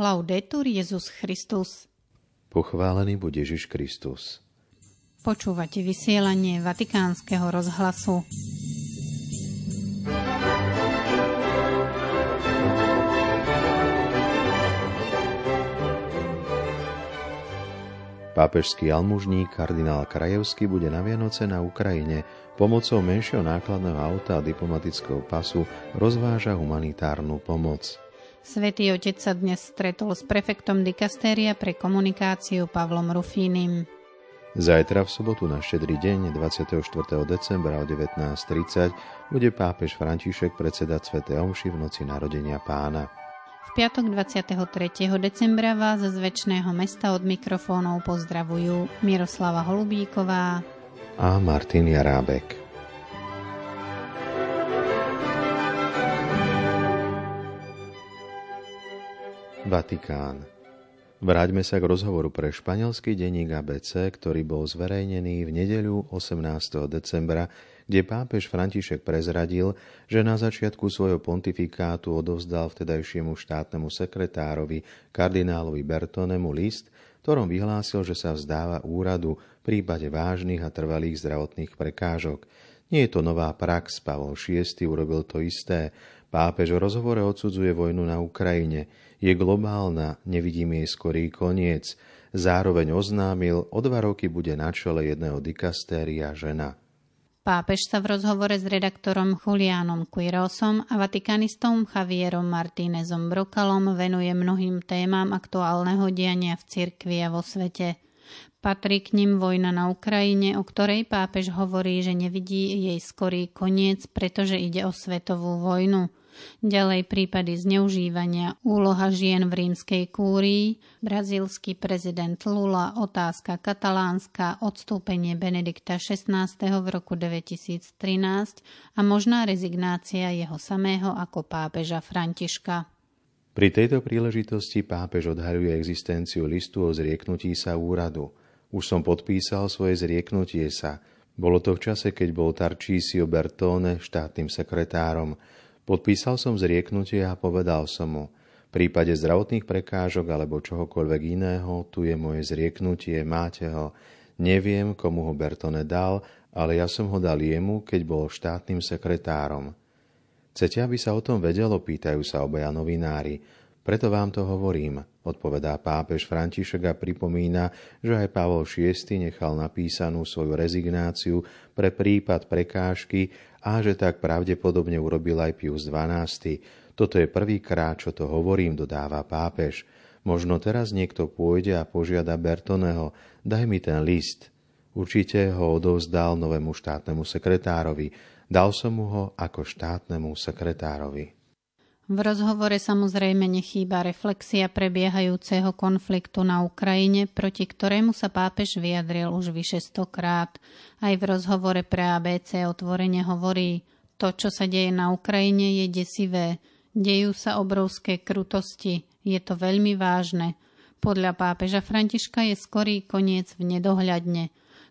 Laudetur Jezus Christus. Pochválený bude Ježiš Kristus. Počúvate vysielanie Vatikánskeho rozhlasu. Pápežský almužník kardinál Krajevský bude na Vianoce na Ukrajine pomocou menšieho nákladného auta a diplomatického pasu rozváža humanitárnu pomoc. Svetý otec sa dnes stretol s prefektom dikastéria pre komunikáciu Pavlom Rufínim. Zajtra v sobotu na štedrý deň 24. decembra o 19.30 bude pápež František predsedať Sv. Omši v noci narodenia pána. V piatok 23. decembra vás z väčšného mesta od mikrofónov pozdravujú Miroslava Holubíková a Martin Jarábek. Vatikán. Vráťme sa k rozhovoru pre španielský denník ABC, ktorý bol zverejnený v nedeľu 18. decembra, kde pápež František prezradil, že na začiatku svojho pontifikátu odovzdal vtedajšiemu štátnemu sekretárovi kardinálovi Bertonemu list, ktorom vyhlásil, že sa vzdáva úradu v prípade vážnych a trvalých zdravotných prekážok. Nie je to nová prax, Pavol VI urobil to isté. Pápež v rozhovore odsudzuje vojnu na Ukrajine je globálna, nevidím jej skorý koniec. Zároveň oznámil, o dva roky bude na čele jedného dikastéria žena. Pápež sa v rozhovore s redaktorom Julianom Quirosom a vatikanistom Javierom Martínezom Brokalom venuje mnohým témam aktuálneho diania v cirkvi a vo svete. Patrí k ním vojna na Ukrajine, o ktorej pápež hovorí, že nevidí jej skorý koniec, pretože ide o svetovú vojnu – Ďalej prípady zneužívania, úloha žien v rímskej kúrii, brazílsky prezident Lula, otázka katalánska, odstúpenie Benedikta XVI. v roku 2013 a možná rezignácia jeho samého ako pápeža Františka. Pri tejto príležitosti pápež odhaľuje existenciu listu o zrieknutí sa úradu. Už som podpísal svoje zrieknutie sa. Bolo to v čase, keď bol Tarčísio Bertone štátnym sekretárom. Podpísal som zrieknutie a povedal som mu, v prípade zdravotných prekážok alebo čohokoľvek iného, tu je moje zrieknutie, máte ho. Neviem, komu ho Bertone dal, ale ja som ho dal jemu, keď bol štátnym sekretárom. Chcete, aby sa o tom vedelo, pýtajú sa obaja novinári. Preto vám to hovorím, odpovedá pápež František a pripomína, že aj Pavol VI nechal napísanú svoju rezignáciu pre prípad prekážky a že tak pravdepodobne urobil aj Pius XII. Toto je prvýkrát, čo to hovorím, dodáva pápež. Možno teraz niekto pôjde a požiada Bertoneho, daj mi ten list. Určite ho odovzdal novému štátnemu sekretárovi. Dal som mu ho ako štátnemu sekretárovi. V rozhovore samozrejme nechýba reflexia prebiehajúceho konfliktu na Ukrajine, proti ktorému sa pápež vyjadril už vyše stokrát. Aj v rozhovore pre ABC otvorene hovorí, to, čo sa deje na Ukrajine, je desivé. Dejú sa obrovské krutosti. Je to veľmi vážne. Podľa pápeža Františka je skorý koniec v nedohľadne.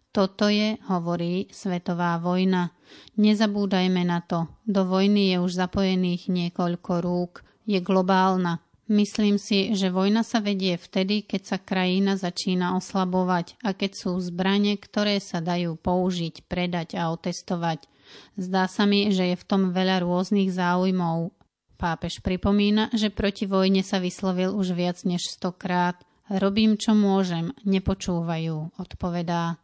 Toto je, hovorí, svetová vojna. Nezabúdajme na to. Do vojny je už zapojených niekoľko rúk. Je globálna. Myslím si, že vojna sa vedie vtedy, keď sa krajina začína oslabovať a keď sú zbranie, ktoré sa dajú použiť, predať a otestovať. Zdá sa mi, že je v tom veľa rôznych záujmov. Pápež pripomína, že proti vojne sa vyslovil už viac než stokrát. Robím, čo môžem, nepočúvajú, odpovedá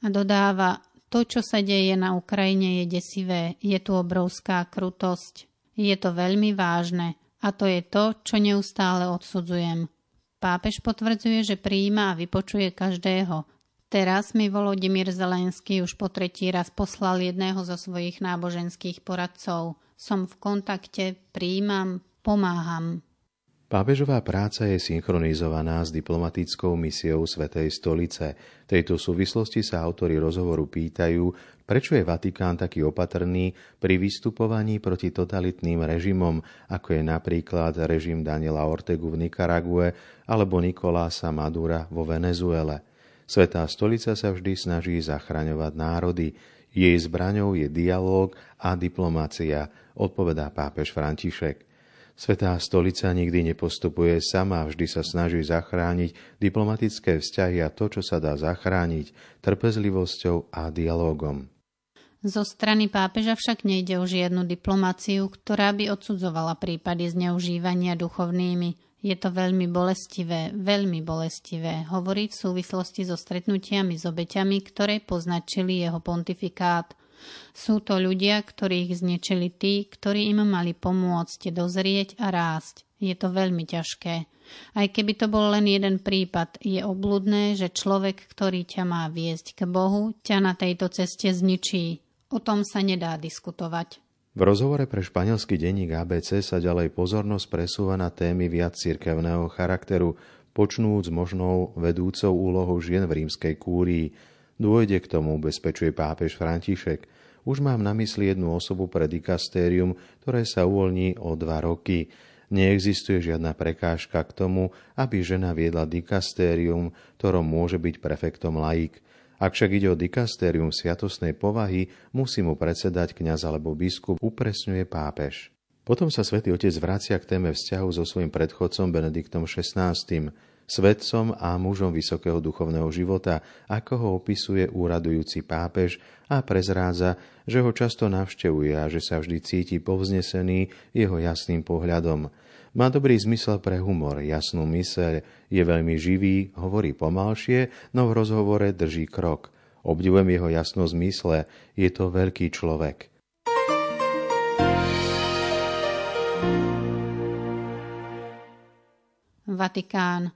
a dodáva, to, čo sa deje na Ukrajine, je desivé, je tu obrovská krutosť. Je to veľmi vážne a to je to, čo neustále odsudzujem. Pápež potvrdzuje, že prijíma a vypočuje každého. Teraz mi Volodymyr Zelenský už po tretí raz poslal jedného zo svojich náboženských poradcov. Som v kontakte, prijímam, pomáham. Pápežová práca je synchronizovaná s diplomatickou misiou Svetej stolice. V tejto súvislosti sa autori rozhovoru pýtajú, prečo je Vatikán taký opatrný pri vystupovaní proti totalitným režimom, ako je napríklad režim Daniela Ortegu v Nikarague alebo Nikolása Madura vo Venezuele. Svetá stolica sa vždy snaží zachraňovať národy. Jej zbraňou je dialóg a diplomácia, odpovedá pápež František. Svetá stolica nikdy nepostupuje sama, vždy sa snaží zachrániť diplomatické vzťahy a to, čo sa dá zachrániť, trpezlivosťou a dialogom. Zo strany pápeža však nejde o žiadnu diplomáciu, ktorá by odsudzovala prípady zneužívania duchovnými. Je to veľmi bolestivé, veľmi bolestivé, hovorí v súvislosti so stretnutiami s obeťami, ktoré poznačili jeho pontifikát. Sú to ľudia, ktorých znečili tí, ktorí im mali pomôcť dozrieť a rásť. Je to veľmi ťažké. Aj keby to bol len jeden prípad, je obludné, že človek, ktorý ťa má viesť k Bohu, ťa na tejto ceste zničí. O tom sa nedá diskutovať. V rozhovore pre španielský denník ABC sa ďalej pozornosť presúva na témy viac cirkevného charakteru, počnúc možnou vedúcou úlohou žien v rímskej kúrii, Dôjde k tomu, bezpečuje pápež František. Už mám na mysli jednu osobu pre dikastérium, ktoré sa uvoľní o dva roky. Neexistuje žiadna prekážka k tomu, aby žena viedla dikastérium, ktorom môže byť prefektom laik. Ak však ide o dikastérium sviatosnej povahy, musí mu predsedať kňaz alebo biskup, upresňuje pápež. Potom sa svätý Otec vracia k téme vzťahu so svojím predchodcom Benediktom XVI svedcom a mužom vysokého duchovného života, ako ho opisuje úradujúci pápež a prezrádza, že ho často navštevuje a že sa vždy cíti povznesený jeho jasným pohľadom. Má dobrý zmysel pre humor, jasnú myseľ, je veľmi živý, hovorí pomalšie, no v rozhovore drží krok. Obdivujem jeho jasnosť mysle, je to veľký človek. Vatikán.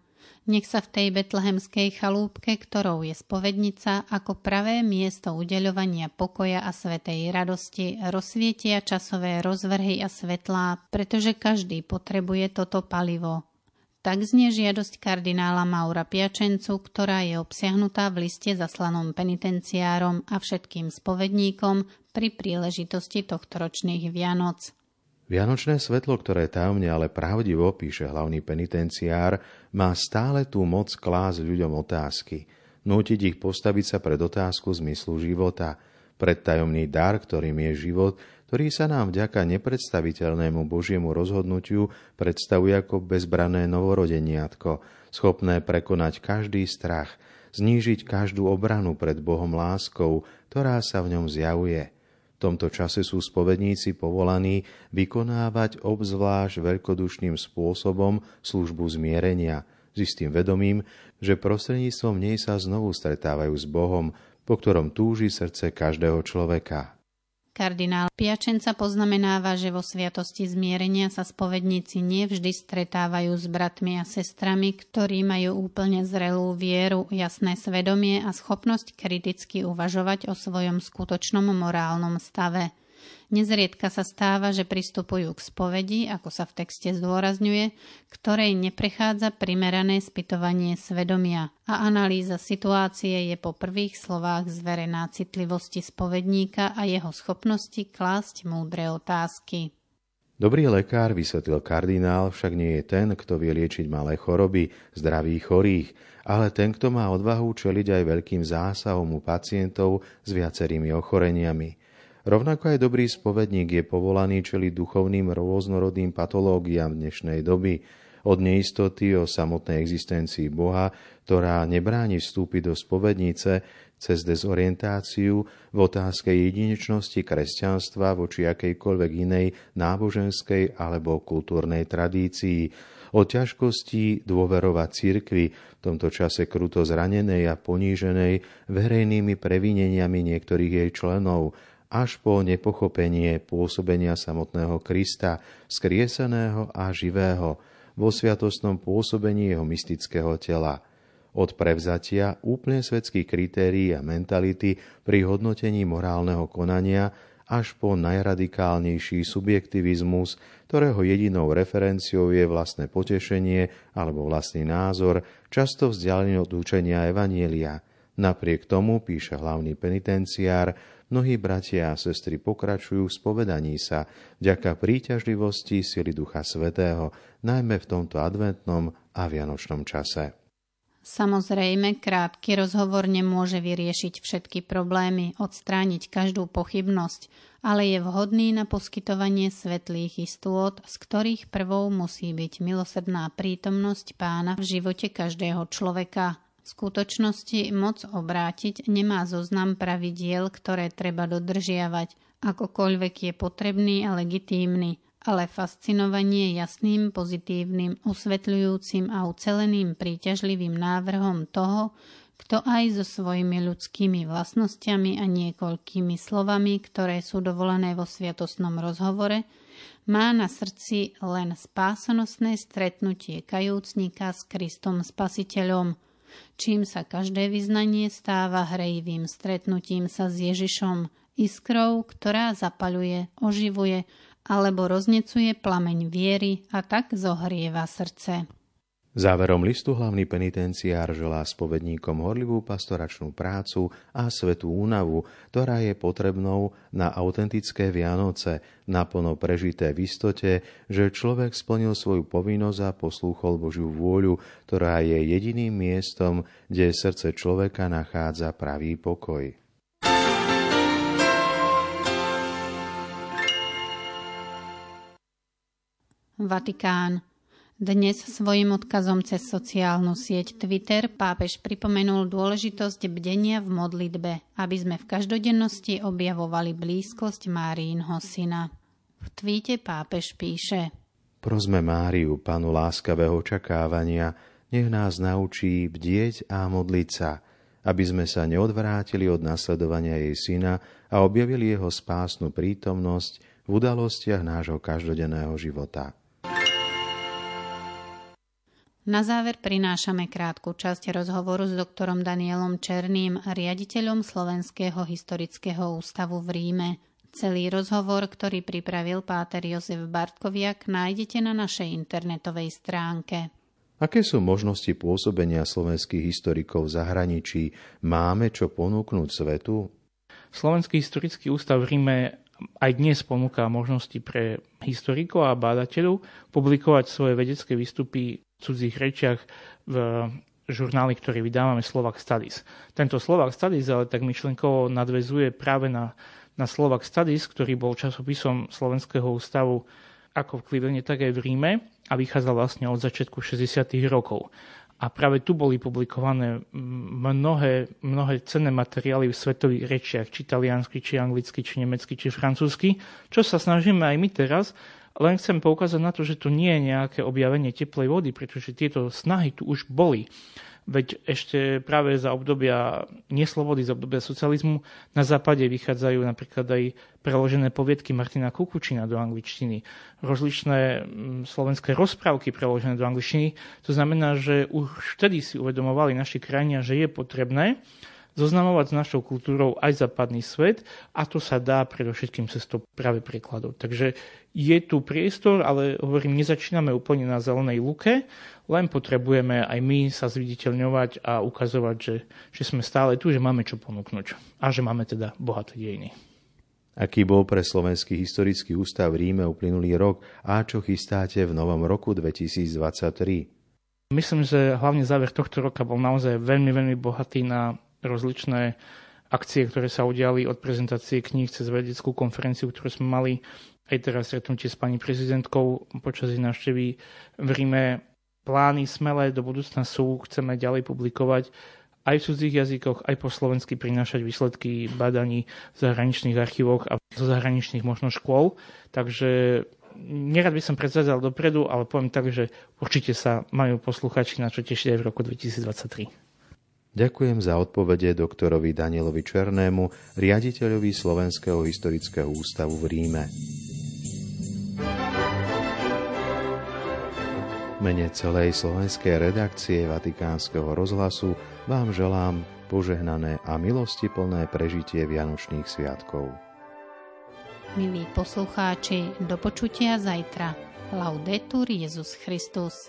Nech sa v tej betlehemskej chalúbke, ktorou je spovednica, ako pravé miesto udeľovania pokoja a svetej radosti, rozsvietia časové rozvrhy a svetlá, pretože každý potrebuje toto palivo. Tak znie žiadosť kardinála Maura Piačencu, ktorá je obsiahnutá v liste zaslanom penitenciárom a všetkým spovedníkom pri príležitosti tohtoročných Vianoc. Vianočné svetlo, ktoré tajomne, ale pravdivo píše hlavný penitenciár, má stále tú moc klásť ľuďom otázky, nútiť ich postaviť sa pred otázku zmyslu života, pred tajomný dar, ktorým je život, ktorý sa nám vďaka nepredstaviteľnému Božiemu rozhodnutiu predstavuje ako bezbrané novorodeniatko, schopné prekonať každý strach, znížiť každú obranu pred Bohom láskou, ktorá sa v ňom zjavuje – tomto čase sú spovedníci povolaní vykonávať obzvlášť veľkodušným spôsobom službu zmierenia, s istým vedomím, že prostredníctvom nej sa znovu stretávajú s Bohom, po ktorom túži srdce každého človeka. Kardinál Piačenca poznamenáva, že vo sviatosti zmierenia sa spovedníci nevždy stretávajú s bratmi a sestrami, ktorí majú úplne zrelú vieru, jasné svedomie a schopnosť kriticky uvažovať o svojom skutočnom morálnom stave. Nezriedka sa stáva, že pristupujú k spovedi, ako sa v texte zdôrazňuje, ktorej neprechádza primerané spytovanie svedomia a analýza situácie je po prvých slovách zverená citlivosti spovedníka a jeho schopnosti klásť múdre otázky. Dobrý lekár, vysvetlil kardinál, však nie je ten, kto vie liečiť malé choroby, zdravých chorých, ale ten, kto má odvahu čeliť aj veľkým zásahom u pacientov s viacerými ochoreniami – Rovnako aj dobrý spovedník je povolaný čeli duchovným rôznorodným patológiám dnešnej doby, od neistoty o samotnej existencii Boha, ktorá nebráni vstúpiť do spovednice, cez dezorientáciu v otázke jedinečnosti kresťanstva voči akejkoľvek inej náboženskej alebo kultúrnej tradícii, o ťažkosti dôverovať cirkvi, v tomto čase kruto zranenej a poníženej verejnými previneniami niektorých jej členov, až po nepochopenie pôsobenia samotného Krista, skrieseného a živého, vo sviatostnom pôsobení jeho mystického tela. Od prevzatia úplne svetských kritérií a mentality pri hodnotení morálneho konania až po najradikálnejší subjektivizmus, ktorého jedinou referenciou je vlastné potešenie alebo vlastný názor, často vzdialený od učenia Evanielia. Napriek tomu, píše hlavný penitenciár, Mnohí bratia a sestry pokračujú v spovedaní sa vďaka príťažlivosti sily Ducha Svetého, najmä v tomto adventnom a vianočnom čase. Samozrejme, krátky rozhovor nemôže vyriešiť všetky problémy, odstrániť každú pochybnosť, ale je vhodný na poskytovanie svetlých istôt, z ktorých prvou musí byť milosrdná prítomnosť pána v živote každého človeka. V skutočnosti moc obrátiť nemá zoznam pravidiel, ktoré treba dodržiavať, akokoľvek je potrebný a legitímny ale fascinovanie jasným, pozitívnym, osvetľujúcim a uceleným príťažlivým návrhom toho, kto aj so svojimi ľudskými vlastnosťami a niekoľkými slovami, ktoré sú dovolené vo sviatosnom rozhovore, má na srdci len spásonosné stretnutie kajúcnika s Kristom Spasiteľom, čím sa každé vyznanie stáva hrejivým stretnutím sa s Ježišom, iskrou, ktorá zapaľuje, oživuje alebo roznecuje plameň viery a tak zohrieva srdce. Záverom listu hlavný penitenciár želá spovedníkom horlivú pastoračnú prácu a svetú únavu, ktorá je potrebnou na autentické Vianoce, naplno prežité v istote, že človek splnil svoju povinnosť a poslúchol Božiu vôľu, ktorá je jediným miestom, kde srdce človeka nachádza pravý pokoj. Vatikán. Dnes svojim odkazom cez sociálnu sieť Twitter pápež pripomenul dôležitosť bdenia v modlitbe, aby sme v každodennosti objavovali blízkosť Márínho syna. V tweete pápež píše Prosme Máriu, panu láskavého očakávania, nech nás naučí bdieť a modliť sa, aby sme sa neodvrátili od nasledovania jej syna a objavili jeho spásnu prítomnosť v udalostiach nášho každodenného života. Na záver prinášame krátku časť rozhovoru s doktorom Danielom Černým, riaditeľom Slovenského historického ústavu v Ríme. Celý rozhovor, ktorý pripravil páter Jozef Bartkoviak, nájdete na našej internetovej stránke. Aké sú možnosti pôsobenia slovenských historikov v zahraničí? Máme čo ponúknuť svetu? Slovenský historický ústav v Ríme aj dnes ponúka možnosti pre historikov a bádateľov publikovať svoje vedecké výstupy cudzích rečiach v žurnáli, ktorý vydávame Slovak Studies. Tento Slovak Studies ale tak myšlenkovo nadvezuje práve na, na Slovak Studies, ktorý bol časopisom Slovenského ústavu ako v Clevelande, tak aj v Ríme a vychádzal vlastne od začiatku 60. rokov. A práve tu boli publikované mnohé, mnohé cenné materiály v svetových rečiach, či taliansky, či anglicky, či nemecky, či francúzsky, čo sa snažíme aj my teraz len chcem poukázať na to, že to nie je nejaké objavenie teplej vody, pretože tieto snahy tu už boli. Veď ešte práve za obdobia neslobody, za obdobia socializmu na západe vychádzajú napríklad aj preložené poviedky Martina Kukučina do angličtiny, rozličné mm, slovenské rozprávky preložené do angličtiny. To znamená, že už vtedy si uvedomovali naši krajania, že je potrebné zoznamovať s našou kultúrou aj západný svet a to sa dá predovšetkým cestou práve prekladov. Takže je tu priestor, ale hovorím, nezačíname úplne na zelenej luke, len potrebujeme aj my sa zviditeľňovať a ukazovať, že, že sme stále tu, že máme čo ponúknuť a že máme teda bohaté dejiny. Aký bol pre Slovenský historický ústav v Ríme uplynulý rok a čo chystáte v novom roku 2023? Myslím, že hlavne záver tohto roka bol naozaj veľmi, veľmi bohatý na rozličné akcie, ktoré sa udiali od prezentácie kníh cez vedeckú konferenciu, ktorú sme mali aj teraz stretnutie s pani prezidentkou počas jej návštevy v Ríme. Plány smelé do budúcna sú, chceme ďalej publikovať aj v cudzích jazykoch, aj po slovensky prinášať výsledky badaní v zahraničných archívoch a zo zahraničných možno škôl. Takže nerad by som predsádzal dopredu, ale poviem tak, že určite sa majú posluchači na čo tešiť aj v roku 2023. Ďakujem za odpovede doktorovi Danielovi Černému, riaditeľovi Slovenského historického ústavu v Ríme. mene celej slovenskej redakcie Vatikánskeho rozhlasu vám želám požehnané a milostiplné prežitie Vianočných sviatkov. Milí poslucháči, do počutia zajtra. Laudetur Jezus Christus.